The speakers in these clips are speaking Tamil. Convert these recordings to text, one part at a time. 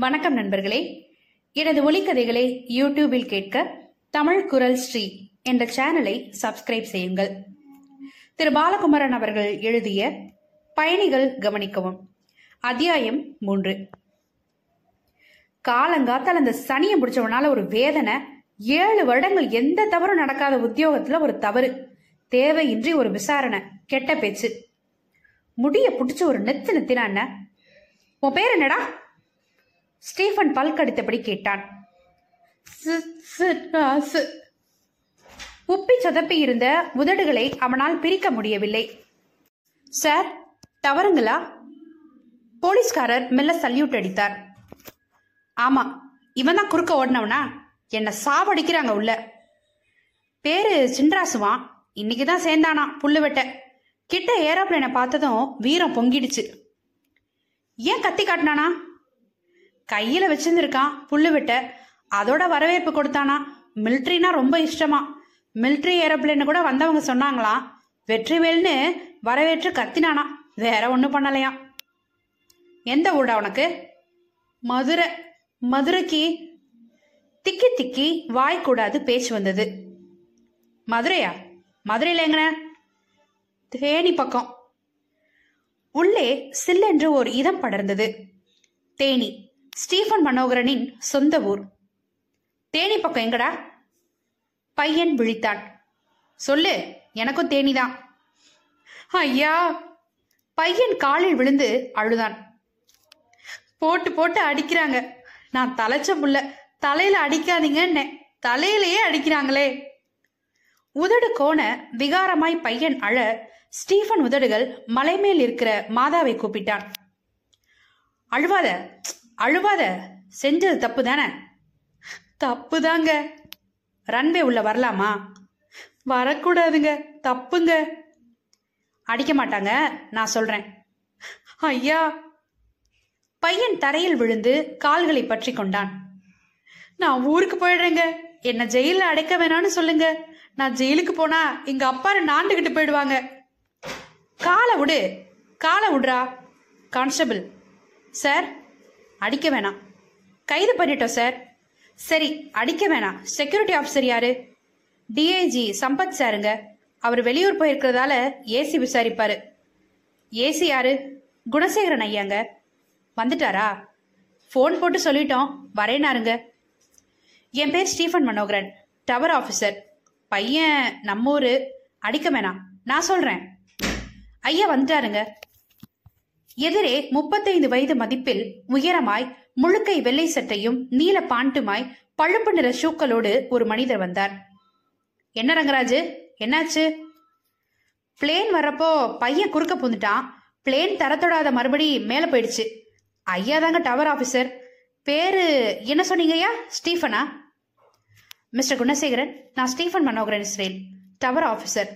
வணக்கம் நண்பர்களே. எனது ஒலிக்கதைகளை யூடியூபில் கேட்க தமிழ் குரல் ஸ்ரீ என்ற சேனலை சப்ஸ்கிரைப் செய்யுங்கள். திரு பாலகுமாரன் அவர்கள் எழுதிய பயணிகள் கவனிக்கவும். அத்தியாயம் மூன்று. காலங்காத்தால் அந்த சனியை பிடிச்சவனால ஒரு வேதனை ஏழு வருடங்கள் எந்த தவறும் நடக்காத உத்தியோகத்துல ஒரு தவறு தேவையின்றி ஒரு விசாரணை கெட்ட பேச்சு. முடிய புடிச்சு ஒரு நெத்து நெத்தினா என்ன? உன் பேர் என்னடா? ஸ்டீஃபன் பல் கடித்தபடி கேட்டான். உப்பி சொதப்பி இருந்த உதடுகளை அவனால் பிரிக்க முடியவில்லை. சார் தவறுங்களா? போலீஸ்காரர் மெல்ல சல்யூட் அடித்தார். ஆமா இவன் தான் குறுக்க ஓடினவனா? என்னை சாவடிக்கிறாங்க உள்ள. பேரு சின்ராசுவான். இன்னைக்கு தான் சேர்ந்தானா புல்லு வெட்ட. கிட்ட ஏரோப்ளேனை பார்த்ததும் வீரம் பொங்கிடுச்சு. ஏன் கத்தி காட்டினானா? கையில வச்சிருந்திருக்கான் புல்லு விட்ட. அதோட வரவேற்பு கொடுத்தானா? மிலிட்ரினா ரொம்ப இஷ்டமா. மிலிட்ரி ஏரோப்ளேன் கூட வந்தவங்க சொன்னாங்களாம் வெற்றிவேல்னு வரவேற்று கத்தினானா. வேற ஒன்றும் பண்ணலையாம் எந்த ஊடா உனக்கு? மதுரை. மதுரைக்கு திக்கி திக்கி வாய் கூடாது பேச்சு வந்தது. மதுரையா? மதுரையில் எங்கன? தேனி பக்கம். உள்ளே சில்லென்று ஒரு இதம் படர்ந்தது. தேனி. ஸ்டீஃபன் மனோகரனின் சொந்த ஊர். தேனி பக்கம் எங்கடா? பையன் விழித்தான். சொல்லு எனக்கும் தேனிதான். ஐயா பையன் காலில் விழுந்து அழுதான். போட்டு போட்டு அடிக்கிறாங்க. நான் தலைச்ச புள்ள. தலையில அடிக்காதீங்கன்னு. தலையிலேயே அடிக்கிறாங்களே. உதடு கோண விகாரமாய் பையன் அழ ஸ்டீஃபன் உதடுகள் மலைமேல் இருக்கிற மாதாவை கூப்பிட்டான். அழுவாத. அழுவாத. செஞ்சது தப்பு தானே தப்பு தாங்க ரன்வே உள்ள வரலாமா? வரக்கூடாதுங்க. தப்புங்க. அடிக்க மாட்டாங்க. நான் சொல்றேன். ஐயா. பையன் தரையில் விழுந்து கால்களை பற்றி கொண்டான். நான் ஊருக்கு போயிடுறேங்க. என்ன ஜெயில அடைக்க வேணாம்னு சொல்லுங்க. நான் ஜெயிலுக்கு போனா எங்க அப்பா நாண்டுகிட்டு போயிடுவாங்க. காலை விடு காலை விடுறா கான்ஸ்டபிள். சார் அடிக்க வேணாம். கைது பண்ணிட்டோம் சார் சரி அடிக்க வேணாம். செக்யூரிட்டி ஆஃபீஸர் யாரு? டிஐஜி சம்பத் சாருங்க. அவர் வெளியூர் போயிருக்கிறதால ஏசி விசாரிப்பாரு. ஏசி யாரு? குணசேகரன் ஐயாங்க. வந்துட்டாரா? ஃபோன் போட்டு சொல்லிட்டோம். வரேனாருங்க என் பேர் ஸ்டீஃபன் மனோகரன். டவர் ஆஃபீஸர் பையன் நம்ம ஊரு. அடிக்க வேணாம். நான் சொல்றேன். ஐயா வந்துட்டாருங்க. எதிரே முப்பத்தைந்து வயது மதிப்பில் உயரமாய் முழுக்கை வெள்ளை சட்டையும் நீல பாண்ட்டுமாய் பழுப்பு நிற ஷூக்களோடு ஒரு மனிதர் வந்தார். என்ன ரங்கராஜு? என்னாச்சு? பிளேன் வர்றப்போ பையன் குறுக்க புந்துட்டான் பிளேன் தரத்தொடாத மறுபடி மேலே போயிடுச்சு. ஐயா தாங்க டவர் ஆஃபீஸர் பேரு என்ன சொன்னீங்கய்யா ஸ்டீஃபனா? மிஸ்டர் குணசேகரன் நான் Stephen Manoharan Israel tower officer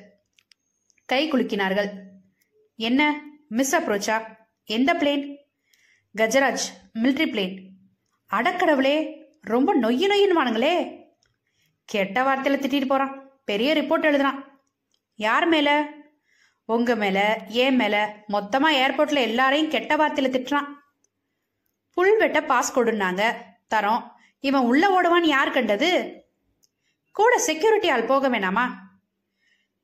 கை குலுக்கினார்கள். என்ன? மிஸ் அப்ரோச்சா? எந்த பிளேன் கஜராஜ் மிலிட்ரி பிளேன் அடக்கடவுளே ரொம்ப நொய்யு நொய்யின்னு வானுங்களே. கெட்ட வார்த்தையில திட்டிட்டு போறான். பெரிய ரிப்போர்ட் எழுதுறான். யார் மேல? உங்க மேல ஏன் மேல. மொத்தமா ஏர்போர்ட்ல எல்லாரையும் கெட்ட வார்த்தையில திட்டுறான். புல்வெட்ட பாஸ் கொடுனாங்க தரோம். இவன் உள்ள ஓடுவான்னு யார் கண்டது? கூட செக்யூரிட்டி ஆள் போக வேணாமா?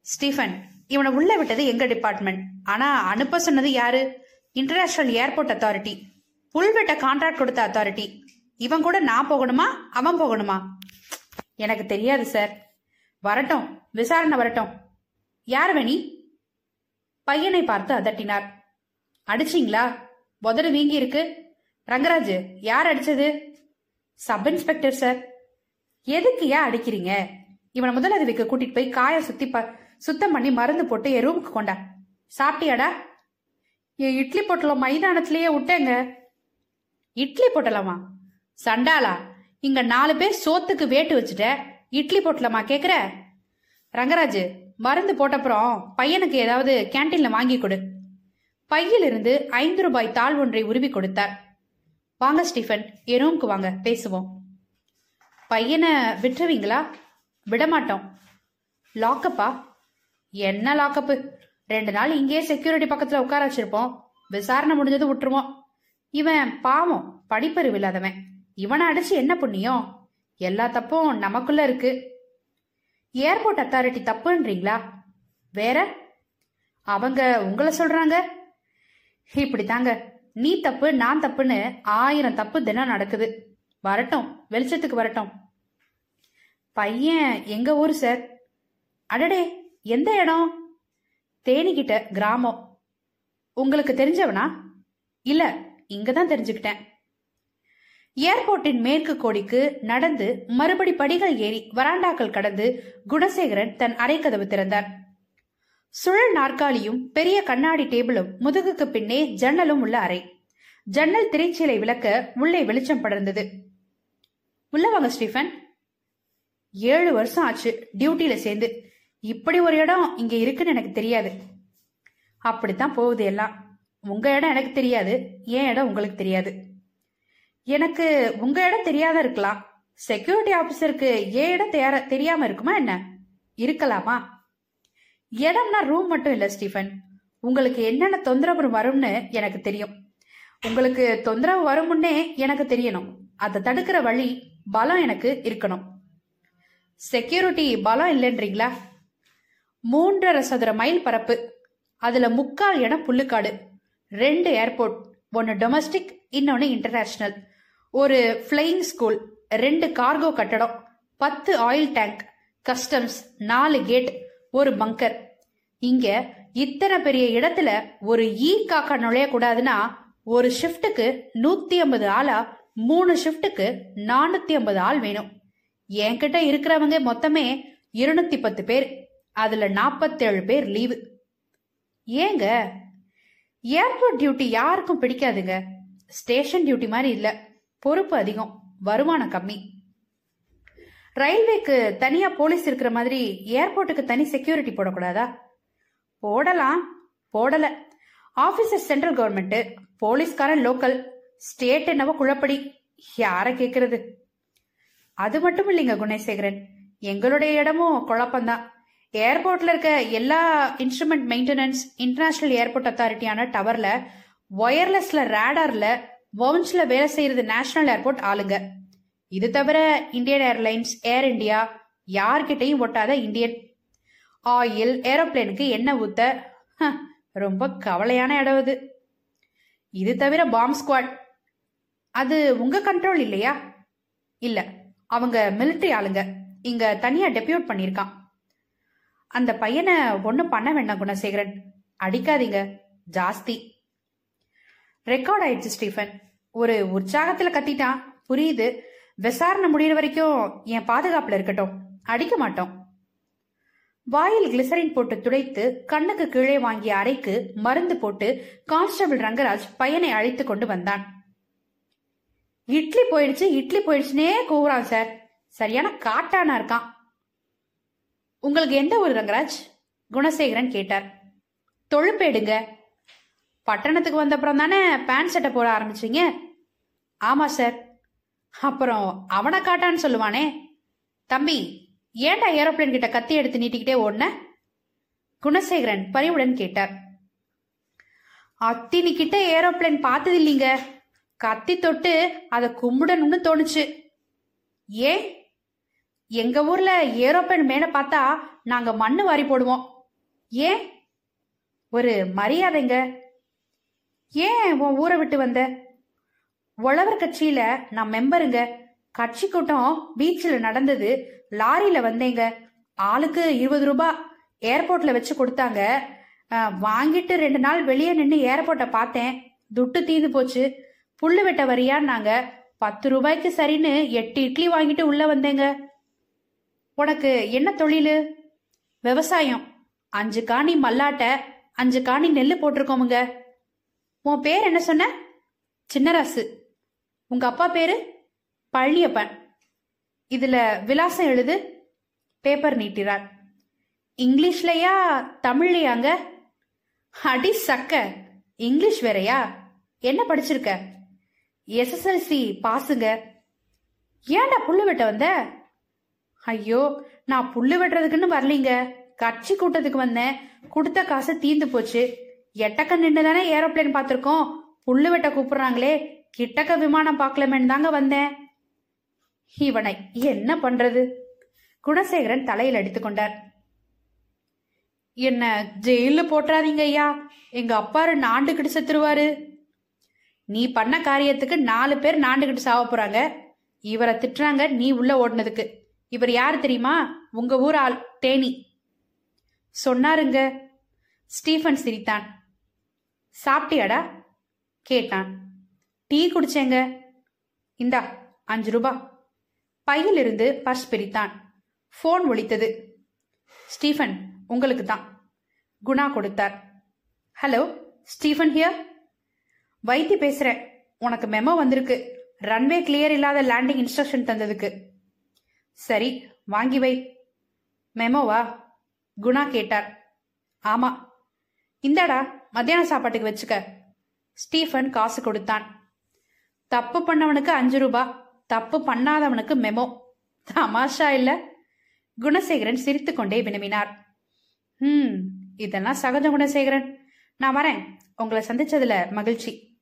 ஸ்டீஃபன் இவனை உள்ள விட்டது எங்க டிபார்ட்மெண்ட் ஆனா அனுப்ப சொன்னது யாரு? இன்டர்நேஷனல் ஏர்போர்ட் அத்தாரிட்டி புல்வெட்ட கான்ட்ராக்ட் கொடுத்த அத்தாரிட்டி இவன் கூட நான் போகணுமா? அவன் போகணுமா? எனக்கு தெரியாது சார் வரட்டும். விசாரணை வரட்டும். யார் வேணி? பையனை பார்த்து அதட்டினார். அடிச்சிங்களா? உதடு வீங்கி இருக்கு. ரங்கராஜ் யார் அடிச்சது? சப் இன்ஸ்பெக்டர் சார் எதுக்கு ஏன் அடிக்கிறீங்க? இவனை முதலுதவிக்கு கூட்டிட்டு போய் காய சுத்தி சுத்தம் பண்ணி மருந்து போட்டு என் ரூமுக்கு கொண்டா. சாப்பிட்டியாடா? என் இட்லி பொட்டலம் மைதானத்திலேயே விட்டேங்க. இட்லி பொட்டலமா? சண்டாலா இங்க நாலு பேர் சோத்துக்கு வேட்டு வச்சுட்ட. இட்லி பொட்டலமா கேக்குற? ரங்கராஜ் மருந்து போட்டப்புறம் பையனுக்கு ஏதாவது கேன்டீன்ல வாங்கி கொடு. பையிலிருந்து ஐந்து ரூபாய் தாள் ஒன்றை உருவி கொடுத்தார். வாங்க ஸ்டீஃபன் என் ரூம்க்கு வாங்க பேசுவோம். பையனை விட்டுருவீங்களா? விடமாட்டோம். லாக்கப்பா என்ன லாக்கப்பு? ரெண்டு நாள் இங்கேயே செக்யூரிட்டி பக்கத்துல உட்கார வச்சிருப்போம். விசாரணை முடிஞ்சது விட்டுருவோம். இவன் பாவம் படிப்பறிவு இல்லாதவன். இவனை அடிச்சு என்ன புண்ணியம்? எல்லா தப்பும் நமக்குள்ள இருக்கு. ஏர்போர்ட் அத்தாரிட்டி தப்புன்றீங்களா? வேற? அவங்க உங்களை சொல்றாங்க? இப்படி தாங்க நீ தப்பு நான் தப்புன்னு ஆயிரம் தப்பு தினம் நடக்குது. வரட்டும் வெளிச்சத்துக்கு வரட்டும். பையன் எங்க ஊர் சார்? அடடே எந்த இடம்? தேனிக்கிட்ட கிராமம். உங்களுக்கு தெரிஞ்சவனா? இல்ல இங்கதான் தெரிஞ்சுக்கிட்டேன். ஏர்போர்ட்டின் மேற்கு கோடிக்கு நடந்து மறுபடி படிகள் ஏறி வராண்டாக்கள் கடந்து குணசேகரன் தன் அறைக்கதவு திறந்தார். சுழல் நாற்காலியும் பெரிய கண்ணாடி டேபிளும் முதுகுக்கு பின்னே ஜன்னலும் உள்ள அறை. ஜன்னல் திரைச்சீலை விளக்க உள்ளே வெளிச்சம் படர்ந்தது. உள்ள வாங்க ஸ்டீஃபன்? ஏழு வருஷம் ஆச்சு டியூட்டியில சேர்ந்து. இப்படி ஒரு இடம் இங்க இருக்குன்னு எனக்கு தெரியாது. அப்படித்தான் போகுது எல்லாம். உங்க இடம் எனக்கு தெரியாது. என் இடம் உங்களுக்கு தெரியாது. எனக்கு உங்க இடம் தெரியாத இருக்கலாம். செக்யூரிட்டி ஆபீசருக்கு ஏன் இடம் தெரிய- தெரியாம இருக்குமா என்ன? இருக்கலாமா? இடம்னா ரூம் மட்டும் இல்ல ஸ்டீஃபன். உங்களுக்கு என்னென்ன தொந்தரவு வரும்னு எனக்கு தெரியும். உங்களுக்கு தொந்தரவு வரும்னே எனக்கு தெரியணும். அதை தடுக்கிற வழி பலம் எனக்கு இருக்கணும். செக்யூரிட்டி பலம் இல்லைன்றீங்களா? மூன்றரை சதுர மைல் பரப்பு. அதுல முக்கால் இடம் புல்லுக்காடு. ரெண்டு ஏர்போர்ட் ஒன்னு டொமஸ்டிக் இன்னொன்னு இன்டர்நேஷனல் ஒரு ஃப்ளையிங் ஸ்கூல் ரெண்டு கார்கோ கட்டடம் பத்து ஆயில் டேங்க் கஸ்டம்ஸ் நாலு கேட் ஒரு பங்கர் இங்க இத்தனை பெரிய இடத்துல ஒரு ஈ காக்கா நுழைய கூடாதுன்னா ஒரு ஷிஃப்ட்டுக்கு நூத்தி ஐம்பது ஆளா மூணு ஷிஃப்ட்டுக்கு நானூத்தி ஐம்பது ஆள் வேணும். என்கிட்ட இருக்கிறவங்க மொத்தமே இருநூத்தி பத்து பேர். அதுல நாற்பத்தேழு பேர் லீவு ஏங்க? ஏர்போர்ட் டியூட்டி யாருக்கும் பிடிக்காதுங்க. ஸ்டேஷன் டியூட்டி மாதிரி இல்ல. பொறுப்பு அதிகம். வருமானம் கம்மி. ரயில்வேக்கு தனியா போலீஸ் இருக்கிற மாதிரி ஏர்போர்ட்டுக்கு தனி செக்யூரிட்டி போடக்கூடாதா? போடலாம். போடல. ஆபீசர் சென்ட்ரல் கவர்மெண்ட் போலீஸ்காரன் லோக்கல் ஸ்டேட் என்னவோ குழப்படி. யார கேக்குறது? அது மட்டும் இல்லைங்க குணேசேகரன். எங்களுடைய இடமும் குழப்பம்தான். ஏர்போர்ட்ல இருக்க எல்லா இன்ஸ்ட்ருமெண்ட் மெயின்டெனன்ஸ் இன்டர்நேஷனல் ஏர்போர்ட் அத்தாரிட்டியான டவர்ல ஒயர்லெஸ்ல ரேடார்ல வவுன்ஸ்ல வேலை செய்யறது நேஷனல் ஏர்போர்ட் ஆளுங்க. இது தவிர இந்தியன் ஏர்லைன்ஸ் ஏர் இந்தியா யார்கிட்டையும் ஒட்டாத இந்தியன் ஆயில் ஏரோப்ளேனுக்கு எண்ணெய் ஊத்த ஹ, ரொம்ப கவலையான இடம் இது இது தவிர பாம் ஸ்குவாட் அது உங்க கண்ட்ரோல் இல்லையா? இல்ல அவங்க மிலிட்டரி ஆளுங்க. இங்க தனியா டெபியூட் பண்ணிருக்கான் அந்த பையனை ஒன்றும் பண்ண வேண்டாம் குணசேகரன். அடிக்காதீங்க. ஜாஸ்தி. ரெக்கார்ட் ஆயிடுச்சு ஸ்டீஃபன். ஒரு உற்சாகத்துல கத்திட்டான். புரியுது. விசாரணை முடியிற வரைக்கும் என் பாதுகாப்புல இருக்கட்டும். அடிக்க மாட்டோம். வாயில் கிளிசரின் போட்டு துடைத்து கண்ணுக்கு கீழே வாங்கிய அறைக்கு மருந்து போட்டு கான்ஸ்டபிள் ரங்கராஜ் பையனை அழைத்து கொண்டு வந்தான். இட்லி போயிடுச்சு இட்லி போயிடுச்சுனே கூவுறான் சார். சரியான காட்டானா இருக்கான். உங்களுக்கு எந்த ஊர் ரங்கராஜ்? குணசேகரன் கேட்டார். தொழுப்பேடுங்க பட்டணத்துக்கு வந்தப்புறம் தானே பேண்ட் சட்டை போட ஆரம்பிச்சீங்க? ஆமா சார் அப்புறம் அவனை காட்டான்னு சொல்லுவானே. தம்பி ஏண்டா ஏரோப்ளேன் கிட்ட கத்தி எடுத்து நீட்டிக்கிட்டே ஓடுன? குணசேகரன் பரிவுடன் கேட்டார். அத்தினி கிட்ட ஏரோப்ளேன் பார்த்தது இல்லைங்க கத்தி தொட்டு அதை கும்பிடணும்னு தோணுச்சு. ஏன்? எங்க ஊர்ல ஏரோப்ளேன் மேல பார்த்தா நாங்க மண்ணு வாரி போடுவோம். ஏன்? ஒரு மரியாதைங்க. ஏன் உன் ஊரை விட்டு வந்த? உழவர் கட்சியில நான் மெம்பருங்க. கட்சி கூட்டம் பீச்சில் நடந்தது. லாரியில வந்தேங்க. ஆளுக்கு இருபது ரூபாய் ஏர்போர்ட்ல வச்சு கொடுத்தாங்க. வாங்கிட்டு ரெண்டு நாள் வெளியே நின்று ஏர்போர்ட்டை பார்த்தேன். துட்டு தீந்து போச்சு. புல்லு வெட்ட வரியான்னாங்க. பத்து ரூபாய்க்கு சரின்னு எட்டு இட்லி வாங்கிட்டு உள்ள வந்தேங்க. உனக்கு என்ன தொழில்? விவசாயம். அஞ்சு காணி மல்லாட்டை அஞ்சு காணி நெல்லு போட்டிருக்கோமுங்க. உன் பேர் என்ன சொன்ன? சின்னராசு. உங்க அப்பா பேரு? பழனியப்பன். இதுல விலாசம் எழுது பேப்பர் நீட்டிறார். இங்கிலீஷ்லயா தமிழ்லையாங்க? அடி சக்க இங்கிலீஷ் வேறையா? என்ன படிச்சிருக்க? எஸ்எஸ்எல்சி பாசுங்க. ஏன்டா புல்லு வெட்ட வந்த? ஐயோ நான் புல்லு வெட்டுறதுக்குன்னு வரலீங்க. கட்சி கூட்டத்துக்கு வந்தேன். கொடுத்த காசு தீந்து போச்சு. எட்டக்க நின்று தானே ஏரோப்ளேன் பார்த்துருக்கோம். புல்லு வெட்ட கூப்பிடுறாங்களே கிட்டக்க விமானம் பார்க்கலமேன்னு தாங்க வந்தேன். இவனை என்ன பண்றது? குணசேகரன் தலையில் அடித்துக் என்ன ஜெயில போட்டுறாதீங்க ஐயா. எங்க அப்பாரு நாண்டுகிட்டு செத்துருவாரு. நீ பண்ண காரியத்துக்கு நாலு பேர் நாண்டுகிட்டு சாவ போறாங்க. இவரை திட்டுறாங்க நீ உள்ள ஓடினதுக்கு. இவர் யார் தெரியுமா? உங்க ஊர் ஆள் தேனி. சொன்னாருங்க. ஸ்டீஃபன் சிரித்தான். சாப்பிட்டியாடா? கேட்டான். டீ குடிச்சேங்க. இந்தா அஞ்சு ரூபா. பையிலிருந்து பர்ஸ் பிரித்தான். ஃபோன் ஒழித்தது ஸ்டீஃபன் உங்களுக்கு தான். குணா கொடுத்தார். Hello Stephen here? வைத்தி பேசுறேன். உனக்கு மெமோ வந்திருக்கு. ரன்வே கிளியர் இல்லாத லேண்டிங் இன்ஸ்ட்ரக்ஷன் தந்ததுக்கு. சரி வாங்கி வை. மெமோவா? குணா கேட்டார். ஆமா. இந்தாடா மத்தியான சாப்பாட்டுக்கு வச்சுக்க. ஸ்டீஃபன் காசு கொடுத்தான். தப்பு பண்ணவனுக்கு அஞ்சு ரூபா தப்பு பண்ணாதவனுக்கு மெமோ. தமாஷா இல்ல. குணசேகரன் சிரித்துக்கொண்டே வினவினார். ம் இதெல்லாம் சகஜ குணசேகரன். நான் வரேன். உங்களை சந்திச்சதுல மகிழ்ச்சி.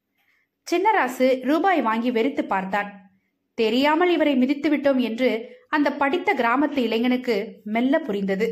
சின்னராசு ரூபாய் வாங்கி வெறித்து பார்த்தான். தெரியாமல் இவரை மிதித்து விட்டோம் என்று அந்த படித்த கிராமத்து இளைஞனுக்கு மெல்ல புரிந்தது.